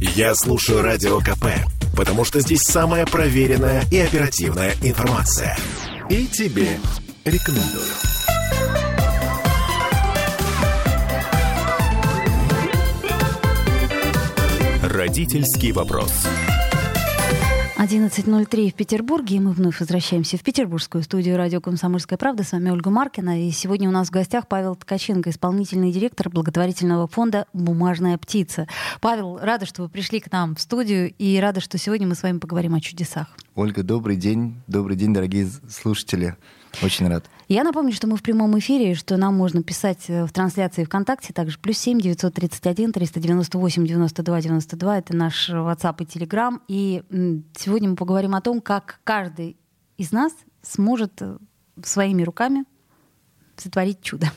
Я слушаю Радио КП, потому что здесь самая проверенная и оперативная информация. И тебе рекомендую. Родительский вопрос. 11.03 в Петербурге, и мы вновь возвращаемся в петербургскую студию радио «Комсомольская правда». С вами Ольга Маркина, и сегодня у нас в гостях Павел Ткаченко, исполнительный директор благотворительного фонда «Бумажная птица». Павел, рада, что вы пришли к нам в студию, и рада, что сегодня мы с вами поговорим о чудесах. Ольга, добрый день. Добрый день, дорогие слушатели. Очень рад. Я напомню, что мы в прямом эфире, что нам можно писать э, в трансляции ВКонтакте, также плюс семь девятьсот тридцать один триста девяносто восемь девяносто два девяносто два. Это наш WhatsApp и Telegram. И сегодня мы поговорим о том, как каждый из нас сможет э, своими руками сотворить чудо.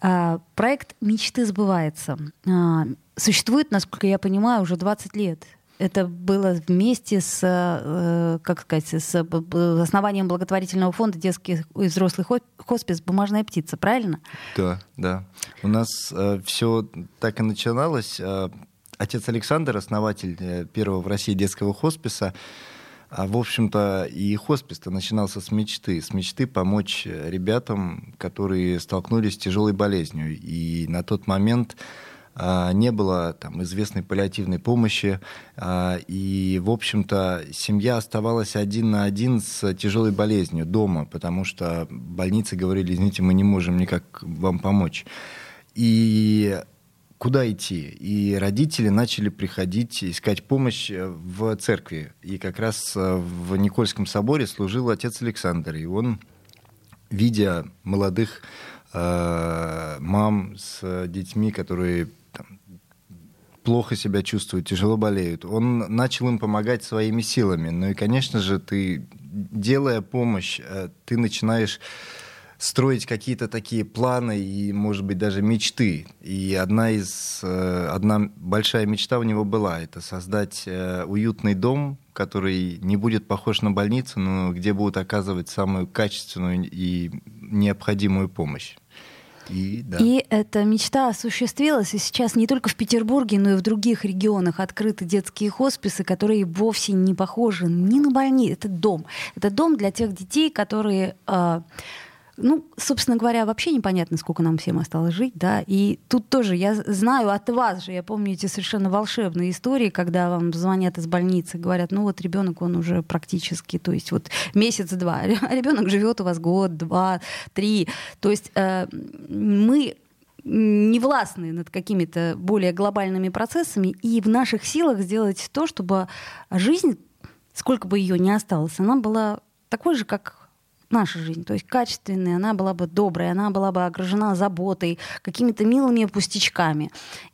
Да. Проект «Мечты сбывается» а, существует, насколько я понимаю, уже 20 лет. Это было вместе с, э, как сказать, с основанием благотворительного фонда детских и взрослых хоспис «Бумажная птица», правильно? Да, да. У нас э, все так и начиналось. Э, отец Александр, основатель первого в России детского хосписа, а, в общем-то, и хоспис-то начинался с мечты. С мечты помочь ребятам, которые столкнулись с тяжелой болезнью. И на тот момент не было там, известной паллиативной помощи, а, и, в общем-то, семья оставалась один на один с тяжелой болезнью дома, потому что больницы говорили, извините, мы не можем никак вам помочь. И куда идти? И родители начали приходить, искать помощь в церкви. И как раз в Никольском соборе служил отец Александр. И он, видя молодых э, мам с детьми, которые плохо себя чувствуют, тяжело болеют. Он начал им помогать своими силами. Ну и, конечно же, ты, делая помощь, э, ты начинаешь строить какие-то такие планы и, может быть, даже мечты. И одна из э, одна большая мечта у него была это создать э, уютный дом, который не будет похож на больницу, но где будут оказывать самую качественную и необходимую помощь. И, да. и эта мечта осуществилась, и сейчас не только в Петербурге, но и в других регионах открыты детские хосписы, которые вовсе не похожи ни на больницу. Это дом. Это дом для тех детей, которые... Э, ну, собственно говоря, вообще непонятно, сколько нам всем осталось жить, да. И тут тоже я знаю от вас же, я помню эти совершенно волшебные истории, когда вам звонят из больницы, говорят, ну вот ребенок, он уже практически, то есть вот месяц-два, а ребенок живет у вас год, два, три. То есть э, мы не властны над какими-то более глобальными процессами, и в наших силах сделать то, чтобы жизнь, сколько бы ее ни осталось, она была такой же, как наша жизнь, то есть качественная, она была бы доброй, она была бы окружена заботой, какими-то милыми пустячками.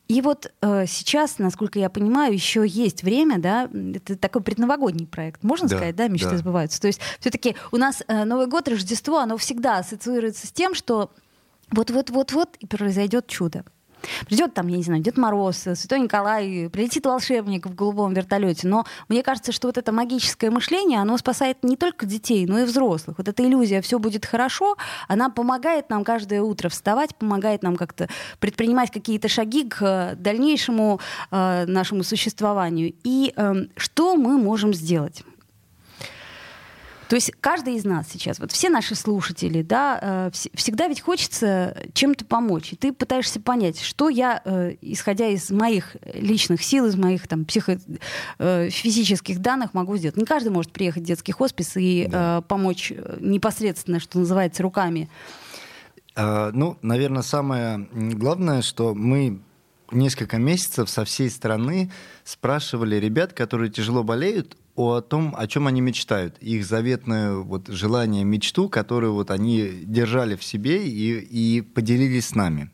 И вот э, сейчас, насколько я понимаю, еще есть время, да, это такой предновогодний проект, можно да, сказать, да, мечты да. сбываются. То есть все-таки у нас э, Новый год, Рождество, оно всегда ассоциируется с тем, что вот-вот-вот-вот и произойдет чудо. Придет там, я не знаю, Дед Мороз, Святой Николай, прилетит волшебник в голубом вертолете. Но мне кажется, что вот это магическое мышление, оно спасает не только детей, но и взрослых. Вот эта иллюзия «все будет хорошо», она помогает нам каждое утро вставать, помогает нам как-то предпринимать какие-то шаги к э, дальнейшему э, нашему существованию. И э, что мы можем сделать? То есть каждый из нас сейчас, вот все наши слушатели, да, э, всегда ведь хочется чем-то помочь. И ты пытаешься понять, что я, э, исходя из моих личных сил, из моих там психофизических э, данных, могу сделать. Не каждый может приехать в детский хоспис и да. помочь непосредственно, что называется, руками. А, ну, наверное, самое главное, что мы несколько месяцев со всей страны спрашивали ребят, которые тяжело болеют, о том, о чем они мечтают, их заветное вот желание, мечту, которую вот они держали в себе и, и поделились с нами.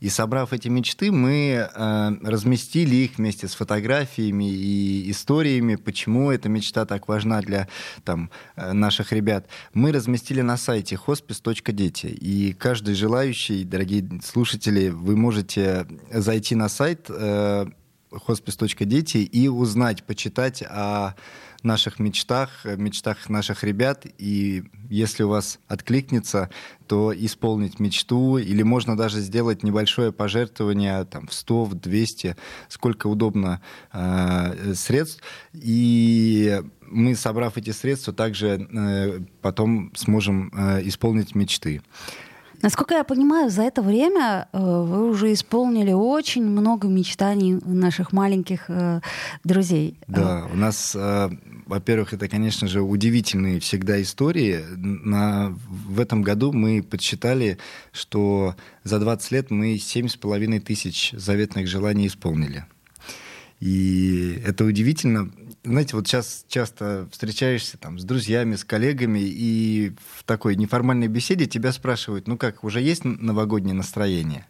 И собрав эти мечты, мы э, разместили их вместе с фотографиями и историями, почему эта мечта так важна для там, э, наших ребят. Мы разместили на сайте hospice.дети. И каждый желающий, дорогие слушатели, вы можете зайти на сайт, э, hospice.дети и узнать, почитать о наших мечтах, мечтах наших ребят. И если у вас откликнется, то исполнить мечту. Или можно даже сделать небольшое пожертвование там, в 100, в 200, сколько удобно э, средств. И мы, собрав эти средства, также э, потом сможем э, исполнить мечты. Насколько я понимаю, за это время э, вы уже исполнили очень много мечтаний наших маленьких э, друзей. Да, у нас, э, во-первых, это, конечно же, удивительные всегда истории. На, в этом году мы подсчитали, что за 20 лет мы 7,5 тысяч заветных желаний исполнили. И это удивительно, знаете, вот сейчас часто встречаешься там с друзьями, с коллегами, и в такой неформальной беседе тебя спрашивают, ну как, уже есть новогоднее настроение?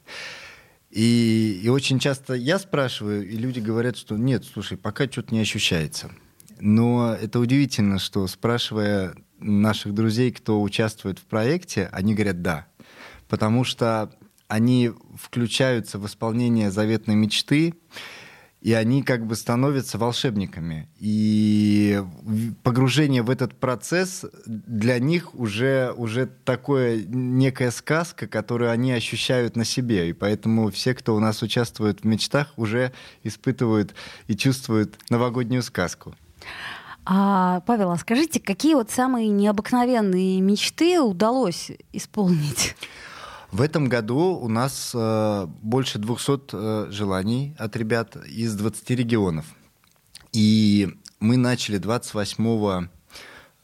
И, и очень часто я спрашиваю, и люди говорят, что нет, слушай, пока что-то не ощущается. Но это удивительно, что спрашивая наших друзей, кто участвует в проекте, они говорят «да». Потому что они включаются в исполнение заветной мечты, и они как бы становятся волшебниками. И погружение в этот процесс для них уже, уже такое некая сказка, которую они ощущают на себе. И поэтому все, кто у нас участвует в мечтах, уже испытывают и чувствуют новогоднюю сказку. А, Павел, а скажите, какие вот самые необыкновенные мечты удалось исполнить? В этом году у нас э, больше 200 э, желаний от ребят из 20 регионов. И мы начали 28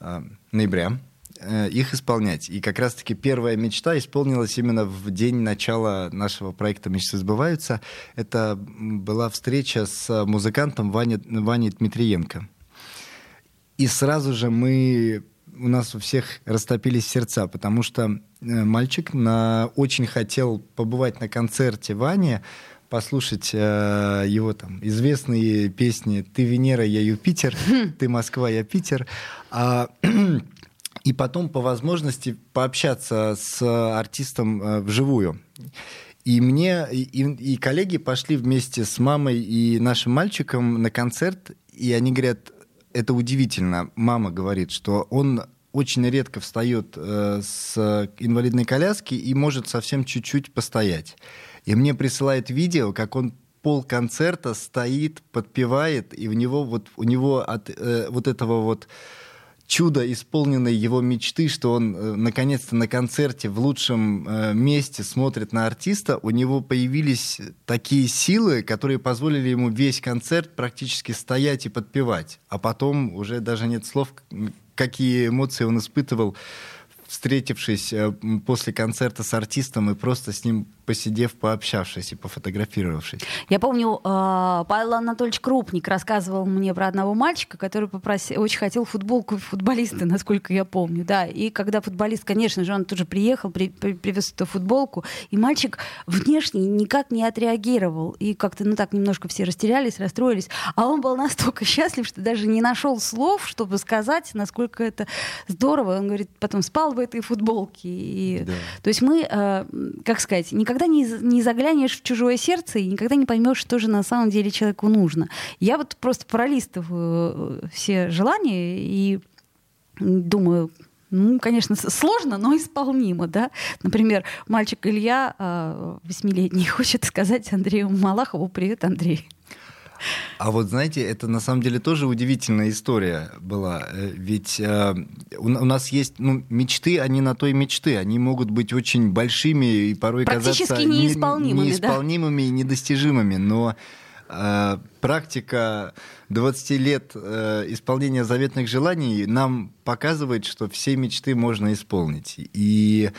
э, ноября э, их исполнять. И как раз-таки первая мечта исполнилась именно в день начала нашего проекта «Мечты сбываются». Это была встреча с музыкантом Ваней, Ваней Дмитриенко. И сразу же мы у нас у всех растопились сердца, потому что э, мальчик на, очень хотел побывать на концерте Вани, послушать э, его там известные песни «Ты Венера, я Юпитер», «Ты Москва, я Питер». А, и потом по возможности пообщаться с артистом э, вживую. И мне и, и коллеги пошли вместе с мамой и нашим мальчиком на концерт, и они говорят, это удивительно. Мама говорит, что он очень редко встает э, с инвалидной коляски и может совсем чуть-чуть постоять. И мне присылает видео, как он пол концерта стоит, подпевает, и у него вот у него от э, вот этого вот чудо исполненной его мечты, что он э, наконец-то на концерте в лучшем э, месте смотрит на артиста, у него появились такие силы, которые позволили ему весь концерт практически стоять и подпевать. А потом уже даже нет слов, какие эмоции он испытывал, встретившись э, после концерта с артистом и просто с ним посидев, пообщавшись и пофотографировавшись. Я помню, а, Павел Анатольевич Крупник рассказывал мне про одного мальчика, который попросил, очень хотел футболку футболиста, насколько я помню, да. И когда футболист, конечно же, он тоже приехал, при, при, привез эту футболку, и мальчик внешне никак не отреагировал. И как-то, ну так, немножко все растерялись, расстроились. А он был настолько счастлив, что даже не нашел слов, чтобы сказать, насколько это здорово. Он говорит, потом спал в этой футболке. И, да. То есть мы, э, как сказать, никогда никогда не, не заглянешь в чужое сердце и никогда не поймешь, что же на самом деле человеку нужно. Я вот просто пролистываю э, все желания и думаю, ну, конечно, сложно, но исполнимо, да. Например, мальчик Илья, э, восьмилетний, хочет сказать Андрею Малахову «Привет, Андрей». А вот знаете, это на самом деле тоже удивительная история была. Э, ведь э, у, у нас есть ну, мечты, они на той мечты. Они могут быть очень большими и порой казаться неисполнимыми, неисполнимыми да? и недостижимыми. Но э, практика 20 лет э, исполнения заветных желаний нам показывает, что все мечты можно исполнить. И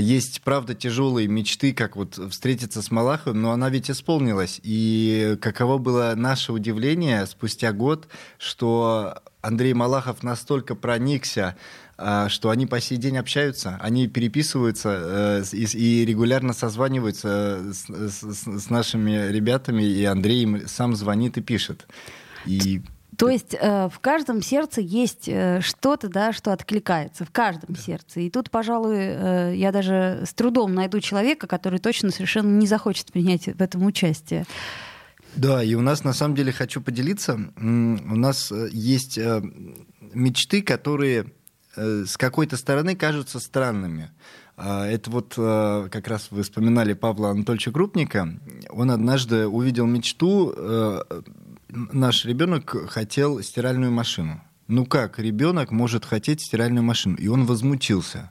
есть, правда, тяжелые мечты, как вот встретиться с Малаховым, но она ведь исполнилась. И каково было наше удивление спустя год, что Андрей Малахов настолько проникся а, что они по сей день общаются, они переписываются э, и регулярно созваниваются с, с, с нашими ребятами, и Андрей им сам звонит и пишет. И то есть э, в каждом сердце есть э, что-то, да, что откликается, в каждом да. сердце. И тут, пожалуй, э, я даже с трудом найду человека, который точно совершенно не захочет принять в этом участие. Да, и у нас на самом деле хочу поделиться. У нас э, есть э, мечты, которые э, с какой-то стороны кажутся странными. А, это вот как раз вы вспоминали Павла Анатольевича Крупника. Он однажды увидел мечту, наш ребенок хотел стиральную машину. Ну как ребенок может хотеть стиральную машину? И он возмутился.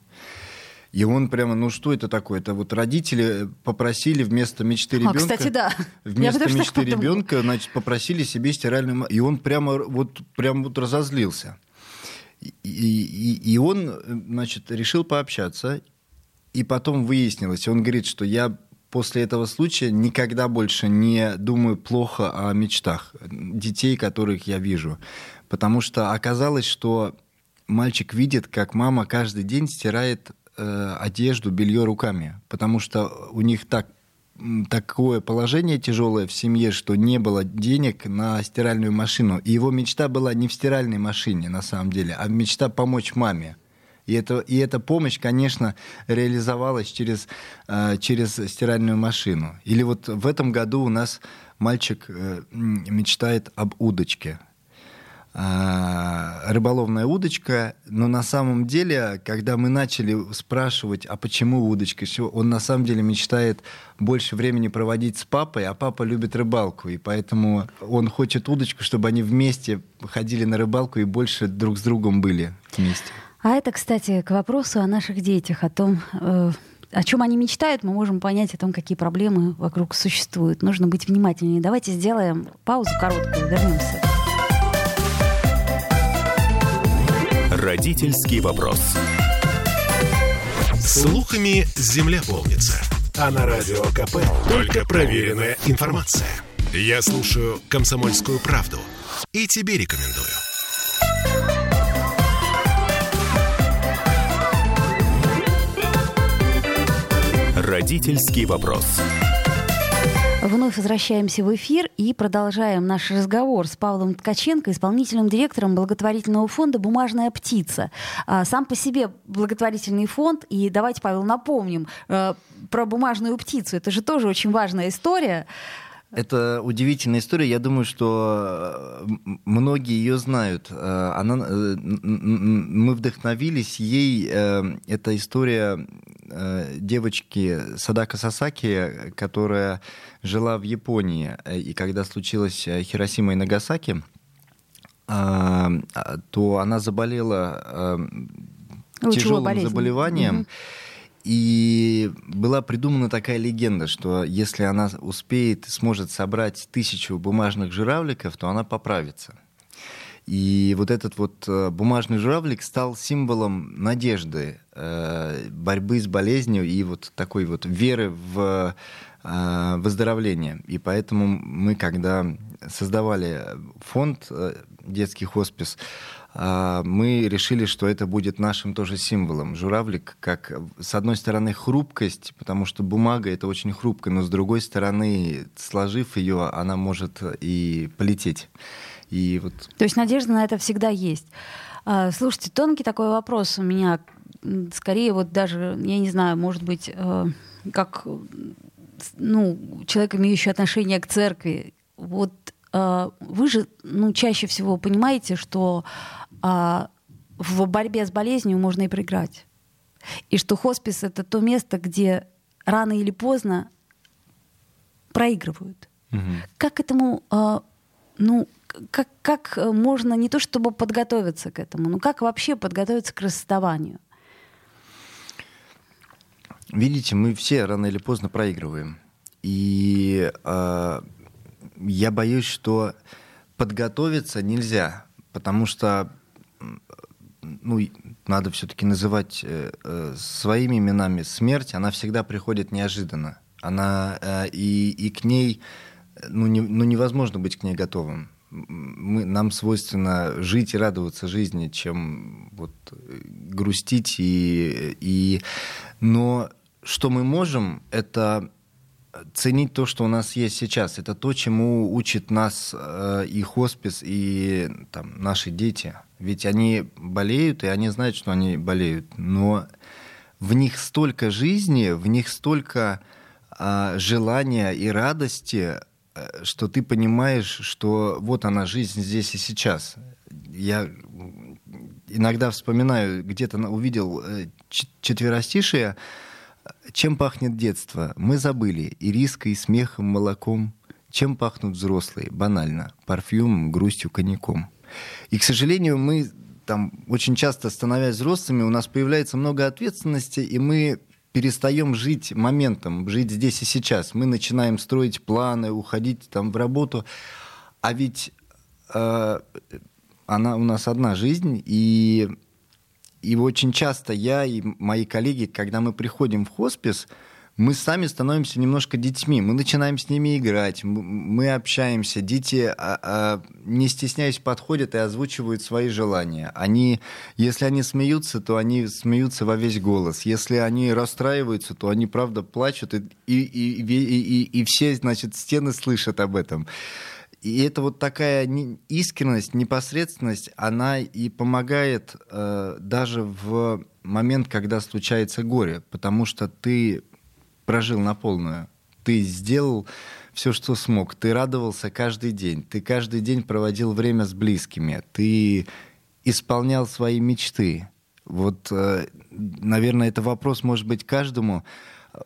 И он прямо, ну что это такое? Это вот родители попросили вместо мечты ребенка... А, кстати, да. Вместо мечты ребенка, значит, попросили себе стиральную... И он прямо вот, прямо вот разозлился. И, и, и он, значит, решил пообщаться. И потом выяснилось, он говорит, что я после этого случая никогда больше не думаю плохо о мечтах детей, которых я вижу. Потому что оказалось, что мальчик видит, как мама каждый день стирает э, одежду, белье руками, потому что у них так такое положение тяжелое в семье, что не было денег на стиральную машину. И его мечта была не в стиральной машине, на самом деле, а мечта помочь маме. И, это, и эта помощь, конечно, реализовалась через, э, через стиральную машину. Или вот в этом году у нас мальчик э, мечтает об удочке. А, рыболовная удочка, но на самом деле, когда мы начали спрашивать, а почему удочка, он на самом деле мечтает больше времени проводить с папой, а папа любит рыбалку, и поэтому он хочет удочку, чтобы они вместе ходили на рыбалку и больше друг с другом были вместе. А это, кстати, к вопросу о наших детях, о том, э, о чем они мечтают, мы можем понять о том, какие проблемы вокруг существуют. Нужно быть внимательнее. Давайте сделаем паузу короткую, вернемся. Родительский вопрос. Слухами земля полнится. А на радио КП только проверенная информация. Я слушаю «Комсомольскую правду» и тебе рекомендую. Родительский вопрос. Вновь возвращаемся в эфир и продолжаем наш разговор с Павлом Ткаченко, исполнительным директором благотворительного фонда «Бумажная птица». А, сам по себе благотворительный фонд, и давайте, Павел, напомним э, про «Бумажную птицу». Это же тоже очень важная история. Это удивительная история. Я думаю, что э, многие ее знают. Э, она, мы вдохновились ей. Это история девочки Садака Сасаки, которая жила в Японии, э, и когда случилось э, Хиросима и Нагасаки, а, то она заболела э, тяжелым заболеванием. Угу. И была придумана такая легенда, что если она успеет, сможет собрать тысячу бумажных журавликов, то она поправится. И вот этот вот бумажный журавлик стал символом надежды, борьбы с болезнью и вот такой вот веры в Э, выздоровления. И поэтому мы, когда создавали фонд э, детский хоспис, э, мы решили, что это будет нашим тоже символом. Журавлик, как, с одной стороны, хрупкость, потому что бумага это очень хрупкая, но с другой стороны, сложив ее, она может и полететь. И вот... То есть надежда на это всегда есть. А, слушайте, тонкий такой вопрос у меня. Скорее, вот даже, я не знаю, может быть, как ну, человек, имеющий отношение к церкви, вот э, вы же ну, чаще всего понимаете, что э, в борьбе с болезнью можно и проиграть. И что хоспис — это то место, где рано или поздно проигрывают. Угу. Как этому, э, ну, как, как можно не то чтобы подготовиться к этому, но как вообще подготовиться к расставанию? Видите, мы все рано или поздно проигрываем. И э, я боюсь, что подготовиться нельзя, потому что ну, надо все-таки называть э, э, своими именами смерть, она всегда приходит неожиданно. Она э, и, и к ней, ну, не, ну невозможно быть к ней готовым. Мы, нам свойственно жить и радоваться жизни, чем вот грустить и, и но что мы можем, это ценить то, что у нас есть сейчас. Это то, чему учит нас э, и хоспис, и там, наши дети. Ведь они болеют, и они знают, что они болеют. Но в них столько жизни, в них столько э, желания и радости, э, что ты понимаешь, что вот она жизнь здесь и сейчас. Я иногда вспоминаю, где-то увидел э, четверостишие, чем пахнет детство? Мы забыли и риской, и смехом, молоком. Чем пахнут взрослые? Банально. Парфюмом, грустью, коньяком. И, к сожалению, мы там очень часто, становясь взрослыми, у нас появляется много ответственности, и мы перестаем жить моментом, жить здесь и сейчас. Мы начинаем строить планы, уходить там в работу. А ведь э, она у нас одна жизнь, и, и очень часто я и мои коллеги, когда мы приходим в хоспис, мы сами становимся немножко детьми, мы начинаем с ними играть, мы общаемся, дети, а, а, не стесняясь, подходят и озвучивают свои желания. Они, если они смеются, то они смеются во весь голос. Если они расстраиваются, то они, правда, плачут, и, и, и, и, и все, значит, стены слышат об этом. И это вот такая искренность, непосредственность, она и помогает э, даже в момент, когда случается горе, потому что ты прожил на полную. Ты сделал все, что смог. Ты радовался каждый день. Ты каждый день проводил время с близкими. Ты исполнял свои мечты. Вот, э, наверное, это вопрос может быть каждому.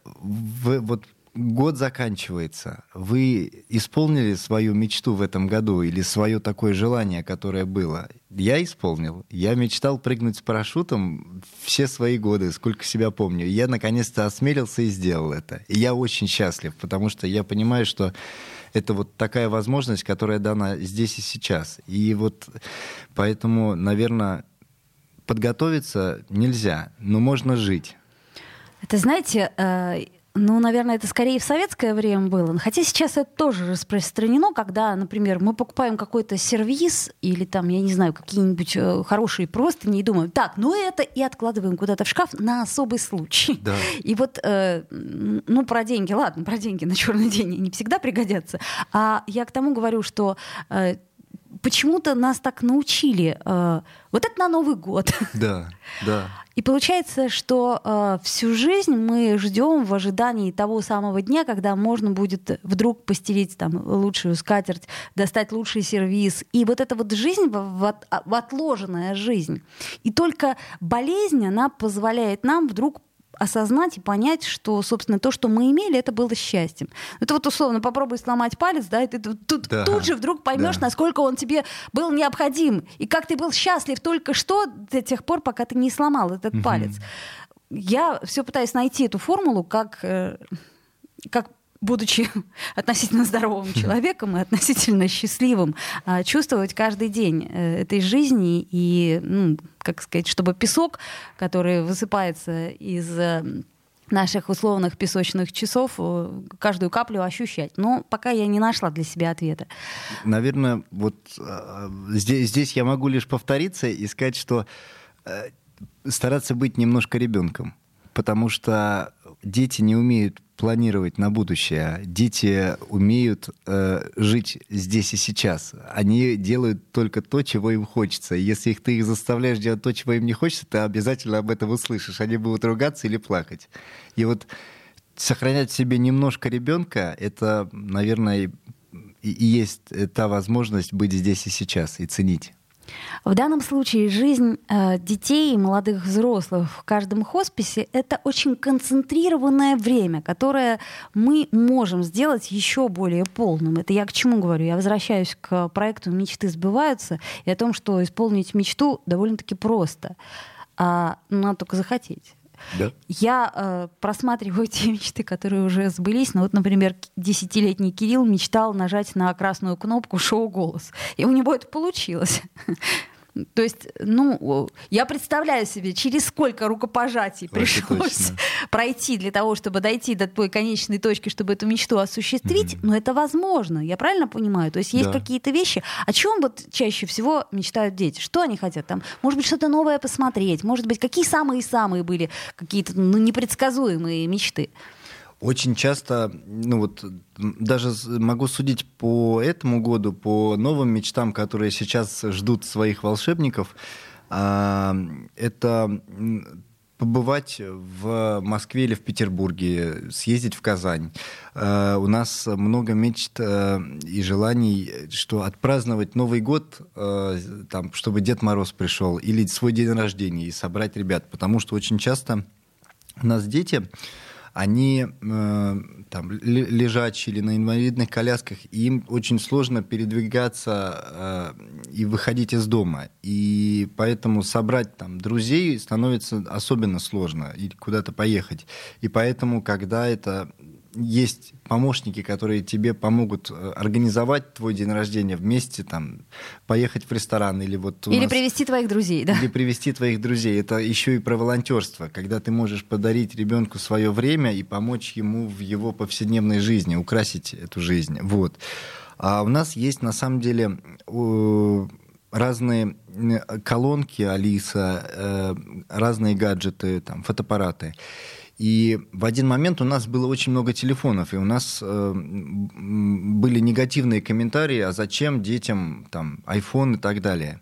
В, вот год заканчивается. Вы исполнили свою мечту в этом году или свое такое желание, которое было? Я исполнил. Я мечтал прыгнуть с парашютом все свои годы, сколько себя помню. Я наконец-то осмелился и сделал это. И я очень счастлив, потому что я понимаю, что это вот такая возможность, которая дана здесь и сейчас. И вот поэтому, наверное, подготовиться нельзя, но можно жить. Это, знаете, э, ну, наверное, это скорее в советское время было. Хотя сейчас это тоже распространено, когда, например, мы покупаем какой-то сервис или там, я не знаю, какие-нибудь э, хорошие просто не думаем, так, ну это и откладываем куда-то в шкаф на особый случай. Да. И вот, э, ну, про деньги, ладно, про деньги на черный день они всегда пригодятся. А я к тому говорю, что э, почему-то нас так научили. Э, вот это на Новый год. Да, да. И получается, что э, всю жизнь мы ждем в ожидании того самого дня, когда можно будет вдруг постелить там лучшую скатерть, достать лучший сервис. И вот эта вот жизнь, в, в, в отложенная жизнь. И только болезнь, она позволяет нам вдруг осознать и понять, что, собственно, то, что мы имели, это было счастьем. Это вот условно попробуй сломать палец, да, и ты тут, да. тут же вдруг поймешь, да. насколько он тебе был необходим, и как ты был счастлив только что до тех пор, пока ты не сломал этот угу. палец. Я все пытаюсь найти эту формулу, как, э, как будучи относительно здоровым человеком и относительно счастливым, а, чувствовать каждый день э, этой жизни и, ну, как сказать, чтобы песок, который высыпается из э, наших условных песочных часов, э, каждую каплю ощущать. Но пока я не нашла для себя ответа. Наверное, вот здесь, здесь я могу лишь повториться и сказать, что стараться быть немножко ребенком, потому что дети не умеют планировать на будущее. Дети умеют э, жить здесь и сейчас. Они делают только то, чего им хочется. Если их, ты их заставляешь делать то, чего им не хочется, ты обязательно об этом услышишь. Они будут ругаться или плакать. И вот сохранять в себе немножко ребенка, это, наверное, и, и есть та возможность быть здесь и сейчас и ценить. В данном случае жизнь э, детей и молодых взрослых в каждом хосписе — это очень концентрированное время, которое мы можем сделать еще более полным. Это я к чему говорю? Я возвращаюсь к проекту «Мечты сбываются» и о том, что исполнить мечту довольно-таки просто. А, надо только захотеть. Да. Я э, просматриваю те мечты, которые уже сбылись. Ну вот, например, десятилетний Кирилл мечтал нажать на красную кнопку «Шоу голос». И у него это получилось. То есть, ну, я представляю себе, через сколько рукопожатий Это пришлось точно. пройти для того, чтобы дойти до той конечной точки, чтобы эту мечту осуществить, mm-hmm. но это возможно, я правильно понимаю? То есть есть да. какие-то вещи, о чем вот чаще всего мечтают дети? Что они хотят там? Может быть, что-то новое посмотреть? Может быть, какие самые-самые были какие-то ну, непредсказуемые мечты? Очень часто, ну вот даже могу судить по этому году, по новым мечтам, которые сейчас ждут своих волшебников, а, это побывать в Москве или в Петербурге, съездить в Казань. Э, у нас много мечт э, и желаний, что отпраздновать Новый год, э, там, чтобы Дед Мороз пришел, или свой день рождения и собрать ребят. Потому что очень часто у нас дети они э, там лежачие или на инвалидных колясках, и им очень сложно передвигаться э, и выходить из дома. И поэтому собрать там друзей становится особенно сложно, или куда-то поехать. И поэтому, когда это есть помощники, которые тебе помогут э, организовать твой день рождения вместе, там, поехать в ресторан или вот... Или нас... привести твоих друзей, да? Или привести твоих друзей. Это еще и про волонтерство, когда ты можешь подарить ребенку свое время и помочь ему в его повседневной жизни, украсить эту жизнь. Вот. А у нас есть, на самом деле, разные колонки Алиса, э, разные гаджеты, там, фотоаппараты. И в один момент у нас было очень много телефонов, и у нас э, были негативные комментарии, а зачем детям там iPhone и так далее.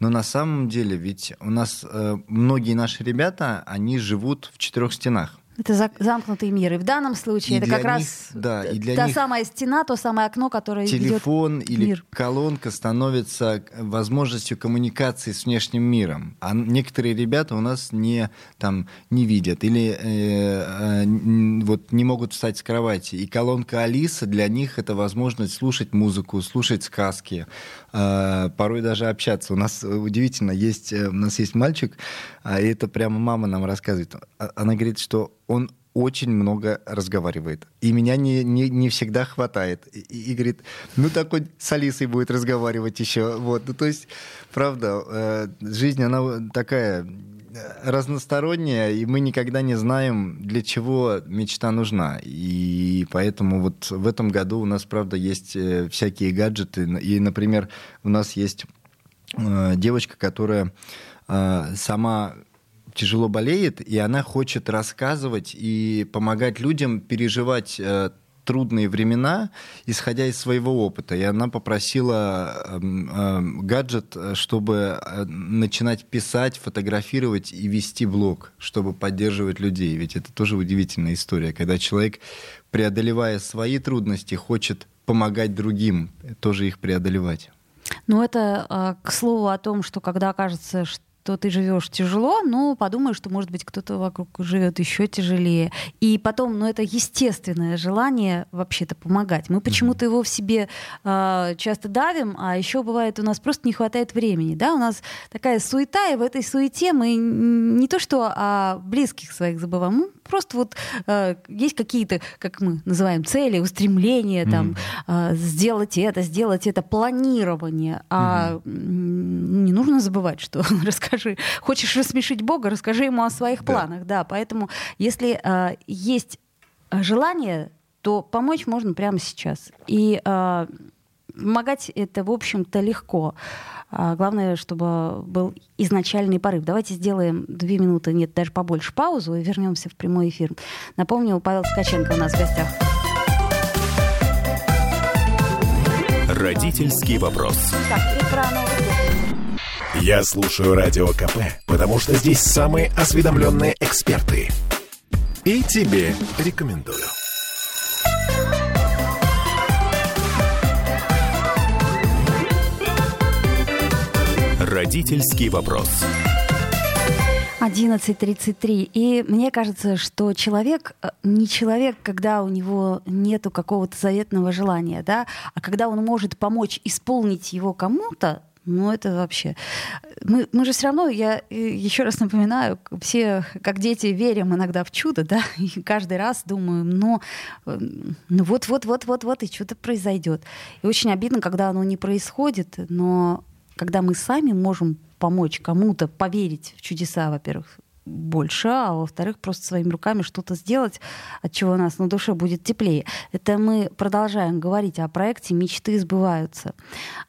Но на самом деле ведь у нас э, многие наши ребята, они живут в четырех стенах. Это замкнутый мир. И в данном случае и это как них, раз да, и для та них самая стена, то самое окно, которое телефон или мир. колонка становится возможностью коммуникации с внешним миром. А некоторые ребята у нас не там не видят или э, э, вот не могут встать с кровати. И колонка Алиса для них это возможность слушать музыку, слушать сказки, э, порой даже общаться. У нас удивительно есть э, у нас есть мальчик, а это прямо мама нам рассказывает. А, она говорит, что он очень много разговаривает. И меня не, не, не всегда хватает. И, и говорит, ну так он с Алисой будет разговаривать еще. Вот. Ну, то есть, правда, э, жизнь, она такая э, разносторонняя, и мы никогда не знаем, для чего мечта нужна. И поэтому вот в этом году у нас, правда, есть э, всякие гаджеты. И, например, у нас есть э, девочка, которая сама тяжело болеет, и она хочет рассказывать и помогать людям переживать э, трудные времена, исходя из своего опыта. И она попросила э, э, гаджет, чтобы э, начинать писать, фотографировать и вести блог, чтобы поддерживать людей. Ведь это тоже удивительная история, когда человек, преодолевая свои трудности, хочет помогать другим, тоже их преодолевать. Ну, это а, к слову о том, что когда кажется, что то ты живешь тяжело, но подумаешь, что, может быть, кто-то вокруг живет еще тяжелее. И потом, ну, это естественное желание вообще-то помогать. Мы почему-то его в себе э, часто давим, а еще бывает, у нас просто не хватает времени. Да? У нас такая суета, и в этой суете мы не то что о близких своих забываем, ну, просто вот э, есть какие-то, как мы называем, цели, устремления, mm-hmm. там, э, сделать это, сделать это, планирование. А mm-hmm. не нужно забывать, что расскажи, хочешь рассмешить Бога, расскажи ему о своих да. планах. Да, поэтому если э, есть желание, то помочь можно прямо сейчас. И э, помогать это, в общем-то, легко. А главное, чтобы был изначальный порыв. Давайте сделаем две минуты, нет, даже побольше паузу и вернемся в прямой эфир. Напомню, Павел Ткаченко у нас в гостях. Родительский вопрос. Так, Я слушаю Радио КП, потому что здесь самые осведомленные эксперты. И тебе рекомендую. Родительский вопрос. 11.33. И мне кажется, что человек э, не человек, когда у него нету какого-то заветного желания, да, а когда он может помочь исполнить его кому-то, ну, это вообще... Мы, мы же все равно, я еще раз напоминаю, все, как дети, верим иногда в чудо, да, и каждый раз думаем, но э, ну вот-вот-вот-вот-вот, и что-то произойдет. И очень обидно, когда оно не происходит, но когда мы сами можем помочь кому-то поверить в чудеса, во-первых, больше, а во-вторых, просто своими руками что-то сделать, от чего у нас на душе будет теплее. Это мы продолжаем говорить о проекте «Мечты сбываются».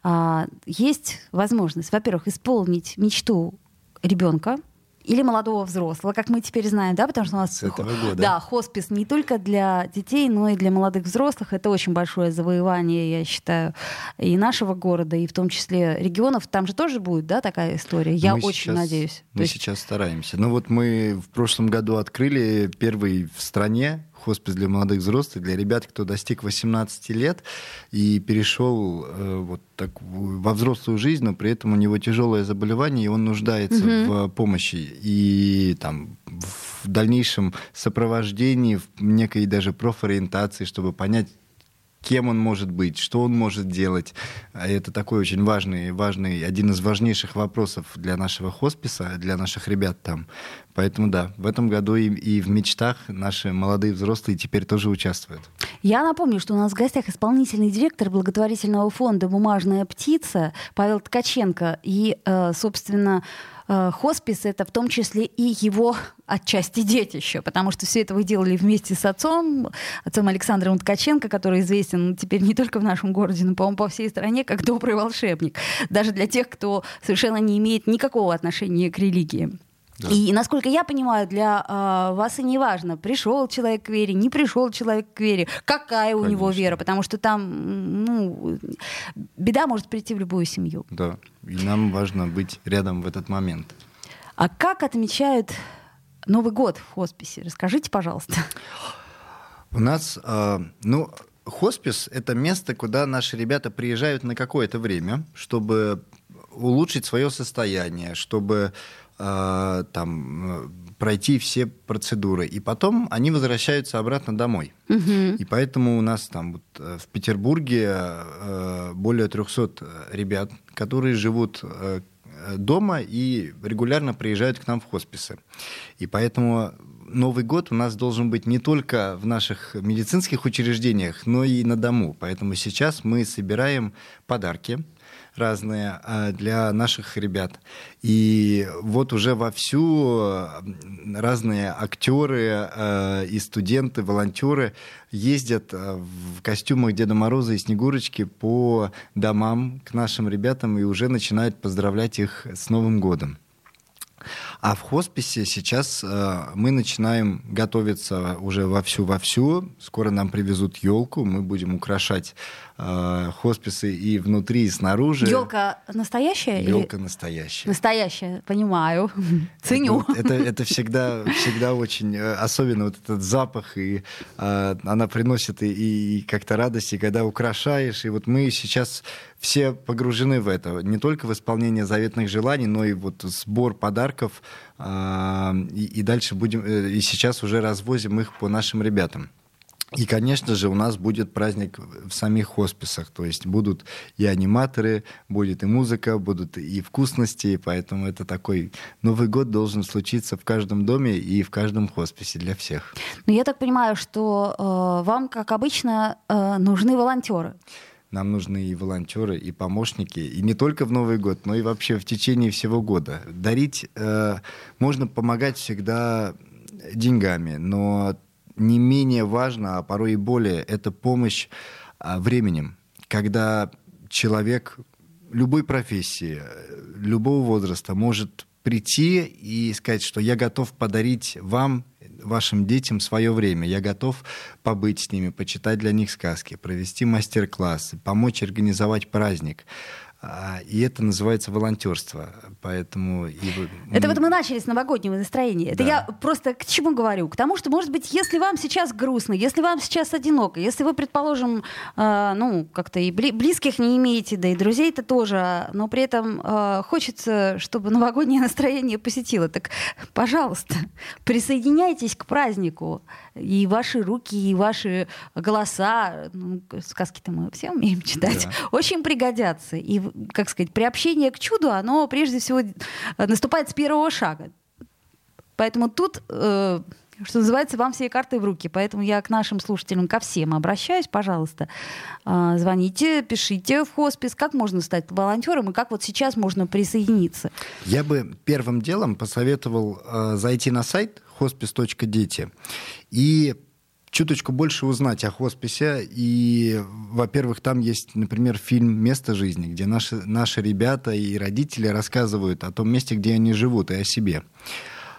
А, есть возможность, во-первых, исполнить мечту ребенка, или молодого взрослого, как мы теперь знаем, да, потому что у нас С этого года. да, хоспис не только для детей, но и для молодых взрослых. Это очень большое завоевание, я считаю, и нашего города, и в том числе регионов. Там же тоже будет, да, такая история. Я мы очень сейчас, надеюсь. Мы есть... сейчас стараемся. Ну вот мы в прошлом году открыли первый в стране хоспис для молодых взрослых, для ребят, кто достиг 18 лет и перешел э, вот так во взрослую жизнь, но при этом у него тяжелое заболевание, и он нуждается угу. в помощи. И там в дальнейшем сопровождении, в некой даже профориентации, чтобы понять, кем он может быть, что он может делать. А это такой очень важный, важный, один из важнейших вопросов для нашего хосписа, для наших ребят там. Поэтому да, в этом году и, и в мечтах наши молодые взрослые теперь тоже участвуют. Я напомню, что у нас в гостях исполнительный директор благотворительного фонда «Бумажная птица» Павел Ткаченко. И, э, собственно, хоспис это в том числе и его отчасти детище, потому что все это вы делали вместе с отцом, отцом Александром Ткаченко, который известен теперь не только в нашем городе, но, по-моему, по всей стране, как добрый волшебник. Даже для тех, кто совершенно не имеет никакого отношения к религии. Да. И, насколько я понимаю, для э, вас и не важно, пришел человек к вере, не пришел человек к вере, какая Конечно. у него вера, потому что там ну, беда может прийти в любую семью. Да, и нам важно быть рядом в этот момент. А как отмечают Новый год в хосписе? Расскажите, пожалуйста. У нас, э, ну, хоспис — это место, куда наши ребята приезжают на какое-то время, чтобы улучшить свое состояние, чтобы э, там пройти все процедуры, и потом они возвращаются обратно домой. Угу. И поэтому у нас там вот, э, в Петербурге э, более 300 ребят, которые живут э, дома и регулярно приезжают к нам в хосписы. И поэтому Новый год у нас должен быть не только в наших медицинских учреждениях, но и на дому. Поэтому сейчас мы собираем подарки разные а, для наших ребят. И вот уже вовсю разные актеры а, и студенты, волонтеры ездят а, в костюмах Деда Мороза и Снегурочки по домам к нашим ребятам и уже начинают поздравлять их с Новым годом. А в хосписе сейчас э, мы начинаем готовиться уже вовсю-вовсю. Скоро нам привезут елку, мы будем украшать э, хосписы и внутри, и снаружи. Елка настоящая? Елка или... настоящая. Настоящая, понимаю. Ценю. Это, это, это всегда, всегда очень, э, особенно вот этот запах, и э, она приносит и, и как-то радость, и когда украшаешь. И вот мы сейчас все погружены в это. Не только в исполнение заветных желаний, но и вот сбор подарков а, и, и дальше будем, э, и сейчас уже развозим их по нашим ребятам. И, конечно же, у нас будет праздник в самих хосписах, то есть будут и аниматоры, будет и музыка, будут и вкусности, поэтому это такой Новый год должен случиться в каждом доме и в каждом хосписе для всех. Но я так понимаю, что э, вам, как обычно, э, нужны волонтеры. Нам нужны и волонтеры, и помощники, и не только в Новый год, но и вообще в течение всего года. Дарить э, можно помогать всегда деньгами, но не менее важно, а порой и более, это помощь э, временем, когда человек любой профессии, любого возраста может прийти и сказать, что я готов подарить вам вашим детям свое время. Я готов побыть с ними, почитать для них сказки, провести мастер-классы, помочь организовать праздник. А, и это называется волонтерство. Поэтому... И... Это вот мы начали с новогоднего настроения. Это да. я просто к чему говорю? К тому, что, может быть, если вам сейчас грустно, если вам сейчас одиноко, если вы, предположим, э, ну, как-то и близких не имеете, да и друзей-то тоже, но при этом э, хочется, чтобы новогоднее настроение посетило, так, пожалуйста, присоединяйтесь к празднику. И ваши руки, и ваши голоса, ну, сказки-то мы все умеем читать, да. очень пригодятся. И как сказать, приобщение к чуду, оно прежде всего наступает с первого шага. Поэтому тут, э, что называется, вам все карты в руки. Поэтому я к нашим слушателям, ко всем обращаюсь, пожалуйста. Э, звоните, пишите в хоспис, как можно стать волонтером и как вот сейчас можно присоединиться. Я бы первым делом посоветовал э, зайти на сайт hospice.дети и чуточку больше узнать о хосписе. И, во-первых, там есть, например, фильм «Место жизни», где наши, наши ребята и родители рассказывают о том месте, где они живут, и о себе.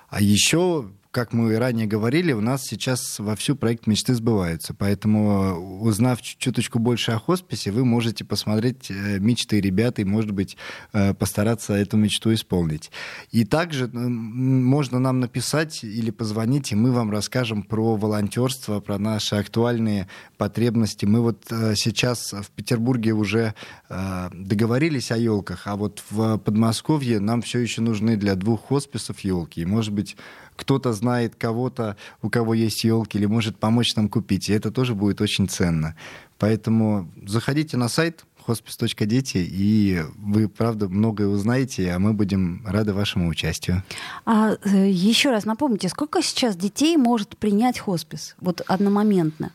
А еще как мы ранее говорили, у нас сейчас во всю проект мечты сбываются. Поэтому, узнав чуточку больше о хосписе, вы можете посмотреть э, мечты ребят и, может быть, э, постараться эту мечту исполнить. И также можно нам написать или позвонить, и мы вам расскажем про волонтерство, про наши актуальные потребности. Мы вот э, сейчас в Петербурге уже договорились о елках, а вот в Подмосковье нам все еще нужны для двух хосписов елки. И, может быть, кто-то знает кого-то, у кого есть елки, или может помочь нам купить. И это тоже будет очень ценно. Поэтому заходите на сайт hospice.дети, и вы, правда, многое узнаете, а мы будем рады вашему участию. А э, еще раз напомните, сколько сейчас детей может принять хоспис? Вот одномоментно.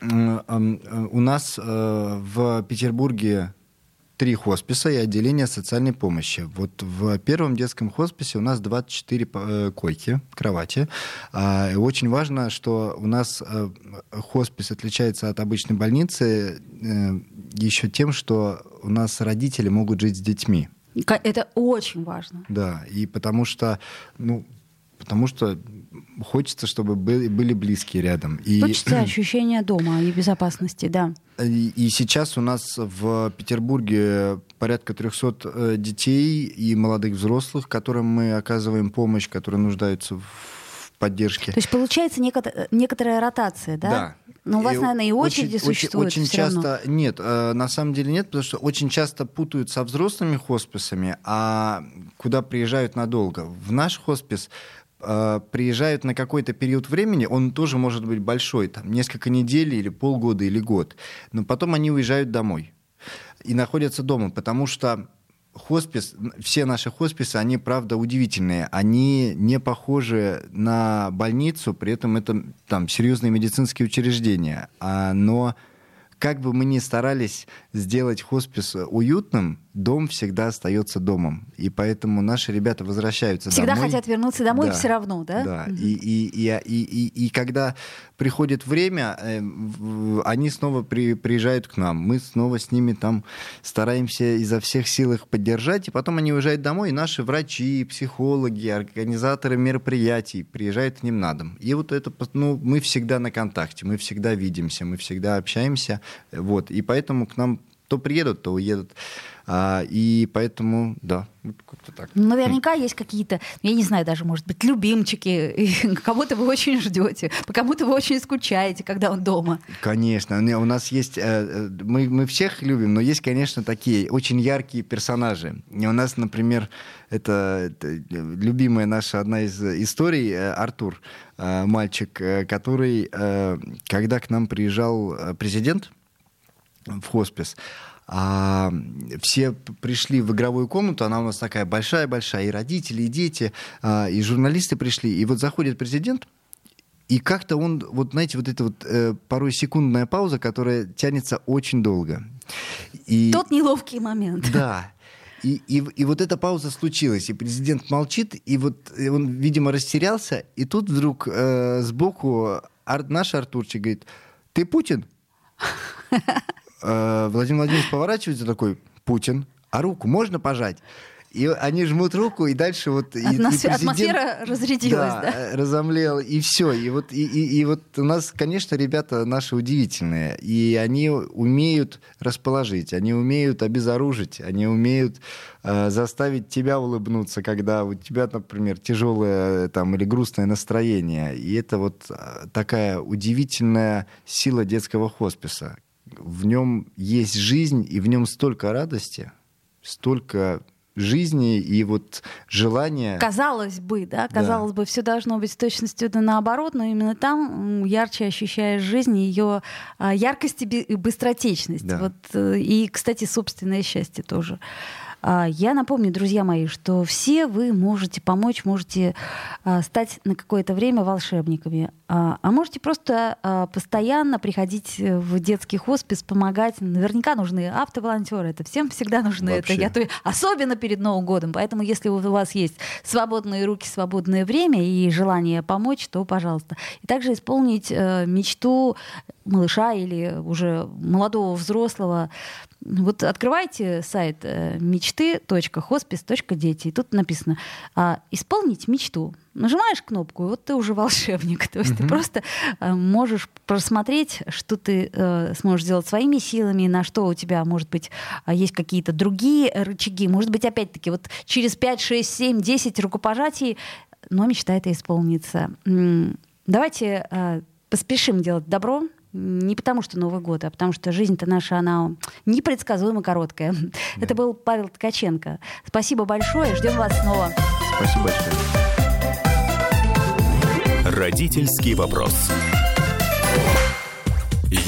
Э, у нас э, в Петербурге три хосписа и отделение социальной помощи. Вот в первом детском хосписе у нас 24 э, койки, кровати. А, очень важно, что у нас э, хоспис отличается от обычной больницы э, еще тем, что у нас родители могут жить с детьми. Это очень важно. Да, и потому что, ну, потому что хочется, чтобы были, были близкие рядом. И... Хочется ощущения дома и безопасности, да. И, и сейчас у нас в Петербурге порядка 300 э, детей и молодых взрослых, которым мы оказываем помощь, которые нуждаются в поддержке. То есть получается некотор- некоторая ротация, да? Да. Но у вас, и наверное, и очереди очень, существуют. Очень, очень часто равно. нет, э, на самом деле нет, потому что очень часто путают со взрослыми хосписами, а куда приезжают надолго. В наш хоспис э, приезжают на какой-то период времени, он тоже может быть большой, там несколько недель или полгода или год, но потом они уезжают домой и находятся дома, потому что хоспис, все наши хосписы, они, правда, удивительные. Они не похожи на больницу, при этом это там серьезные медицинские учреждения. А, но как бы мы ни старались сделать хоспис уютным, дом всегда остается домом. И поэтому наши ребята возвращаются всегда домой. Всегда хотят вернуться домой да, все равно, да? Да. И, и, и, и, и, и когда приходит время, э, они снова при, приезжают к нам. Мы снова с ними там стараемся изо всех сил их поддержать. И потом они уезжают домой, и наши врачи, психологи, организаторы мероприятий приезжают к ним на дом. И вот это, ну, мы всегда на контакте, мы всегда видимся, мы всегда общаемся. Вот. И поэтому к нам то приедут, то уедут. А, и поэтому, да, как-то так. Ну, наверняка есть какие-то, я не знаю, даже, может быть, любимчики, кого-то вы очень ждете, по кому-то вы очень скучаете, когда он дома. Конечно. У нас есть, э, э, мы, мы всех любим, но есть, конечно, такие очень яркие персонажи. И у нас, например, это, это любимая наша одна из историй, э, Артур, мальчик, который, когда к нам приезжал президент, в хоспис. А все пришли в игровую комнату, она у нас такая большая-большая, и родители, и дети, а, и журналисты пришли. И вот заходит президент, и как-то он, вот знаете, вот эта вот э, порой секундная пауза, которая тянется очень долго. И, Тот неловкий момент. Да. И, и, и вот эта пауза случилась, и президент молчит, и вот и он, видимо, растерялся, и тут вдруг э, сбоку ар, наш Артурчик говорит, ты Путин? Э, Владимир Владимирович поворачивается такой, Путин, а руку можно пожать? И они жмут руку, и дальше вот... Атмосфера, и атмосфера разрядилась, да? да? разомлел, и все. И вот, и, и, и вот у нас, конечно, ребята наши удивительные. И они умеют расположить, они умеют обезоружить, они умеют э, заставить тебя улыбнуться, когда у тебя, например, тяжелое там, или грустное настроение. И это вот э, такая удивительная сила детского хосписа, в нем есть жизнь, и в нем столько радости, столько жизни и вот желания. Казалось бы, да, казалось да. бы, все должно быть с точностью да наоборот, но именно там ярче ощущаешь жизнь, ее а, яркость и быстротечность. Да. Вот, э, и, кстати, собственное счастье тоже. А, я напомню, друзья мои, что все вы можете помочь, можете а, стать на какое-то время волшебниками, а, а можете просто постоянно приходить в детский хоспис, помогать. Наверняка нужны автоволонтеры, это всем всегда нужны. Вообще. Это я то, особенно перед Новым годом. Поэтому, если у вас есть свободные руки, свободное время и желание помочь, то пожалуйста. И также исполнить э, мечту малыша или уже молодого взрослого. Вот открывайте сайт э, мечты.хоспис.дети, и тут написано а, «Исполнить мечту». Нажимаешь кнопку, и вот ты уже волшебник. То есть mm-hmm. ты просто э, можешь просмотреть, что ты э, сможешь сделать своими силами, на что у тебя, может быть, а, есть какие-то другие рычаги. Может быть, опять-таки, вот через 5, 6, 7, 10 рукопожатий, но мечта это исполнится. Давайте поспешим делать добро, не потому что Новый год, а потому что жизнь-то наша, она непредсказуемо короткая. Да. Это был Павел Ткаченко. Спасибо большое, ждем вас снова. Спасибо большое. Родительский вопрос.